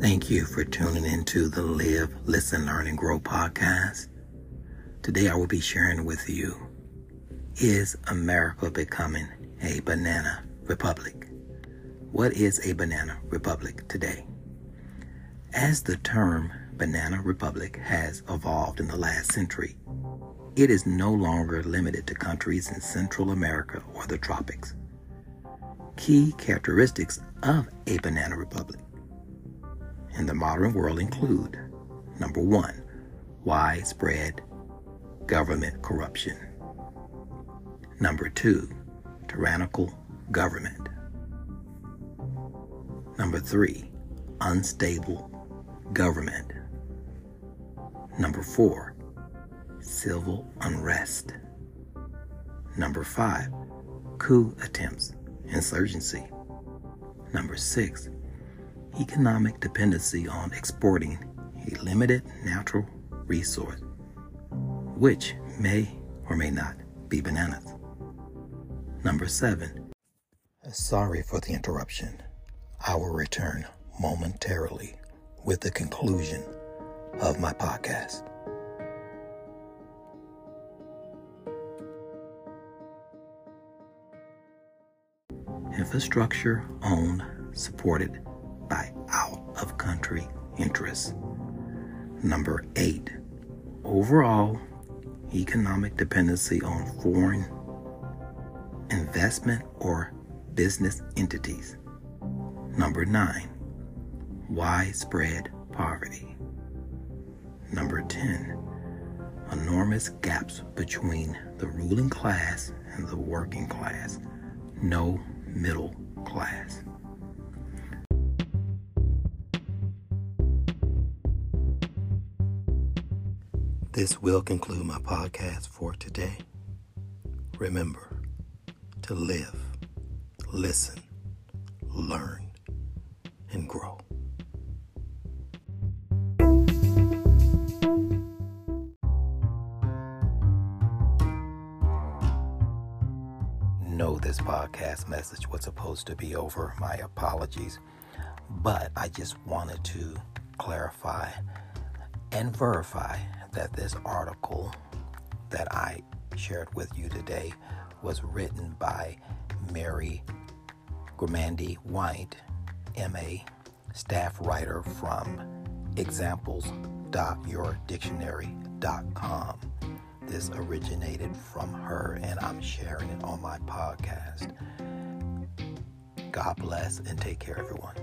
Thank you for tuning into the Live, Listen, Learn, and Grow podcast. Today I will be sharing with you Is America becoming a banana republic? What is a banana republic today? As the term banana republic has evolved in the last century, it is no longer limited to countries in Central America or the tropics. Key characteristics of a banana republic in the modern world include number one, widespread government corruption. Number two, tyrannical government. Number three, unstable government. Number four, civil unrest. Number five, coup attempts, insurgency. Number six, economic dependency on exporting a limited natural resource, which may or may not be bananas. Number seven, sorry for the interruption. I will return momentarily with the conclusion of my podcast. Infrastructure owned, supported, country interests. Number eight, overall economic dependency on foreign investment or business entities. Number nine, widespread poverty. Number 10, enormous gaps between the ruling class and the working class. No middle class. This will conclude my podcast for today. Remember to live, listen, learn, and grow. Know this podcast message was supposed to be over. My apologies. But I just wanted to clarify and verify that this article that I shared with you today was written by Mary Gormandy White, MA, staff writer from examples.yourdictionary.com. This originated from her, and I'm sharing it on my podcast. God bless and take care, everyone.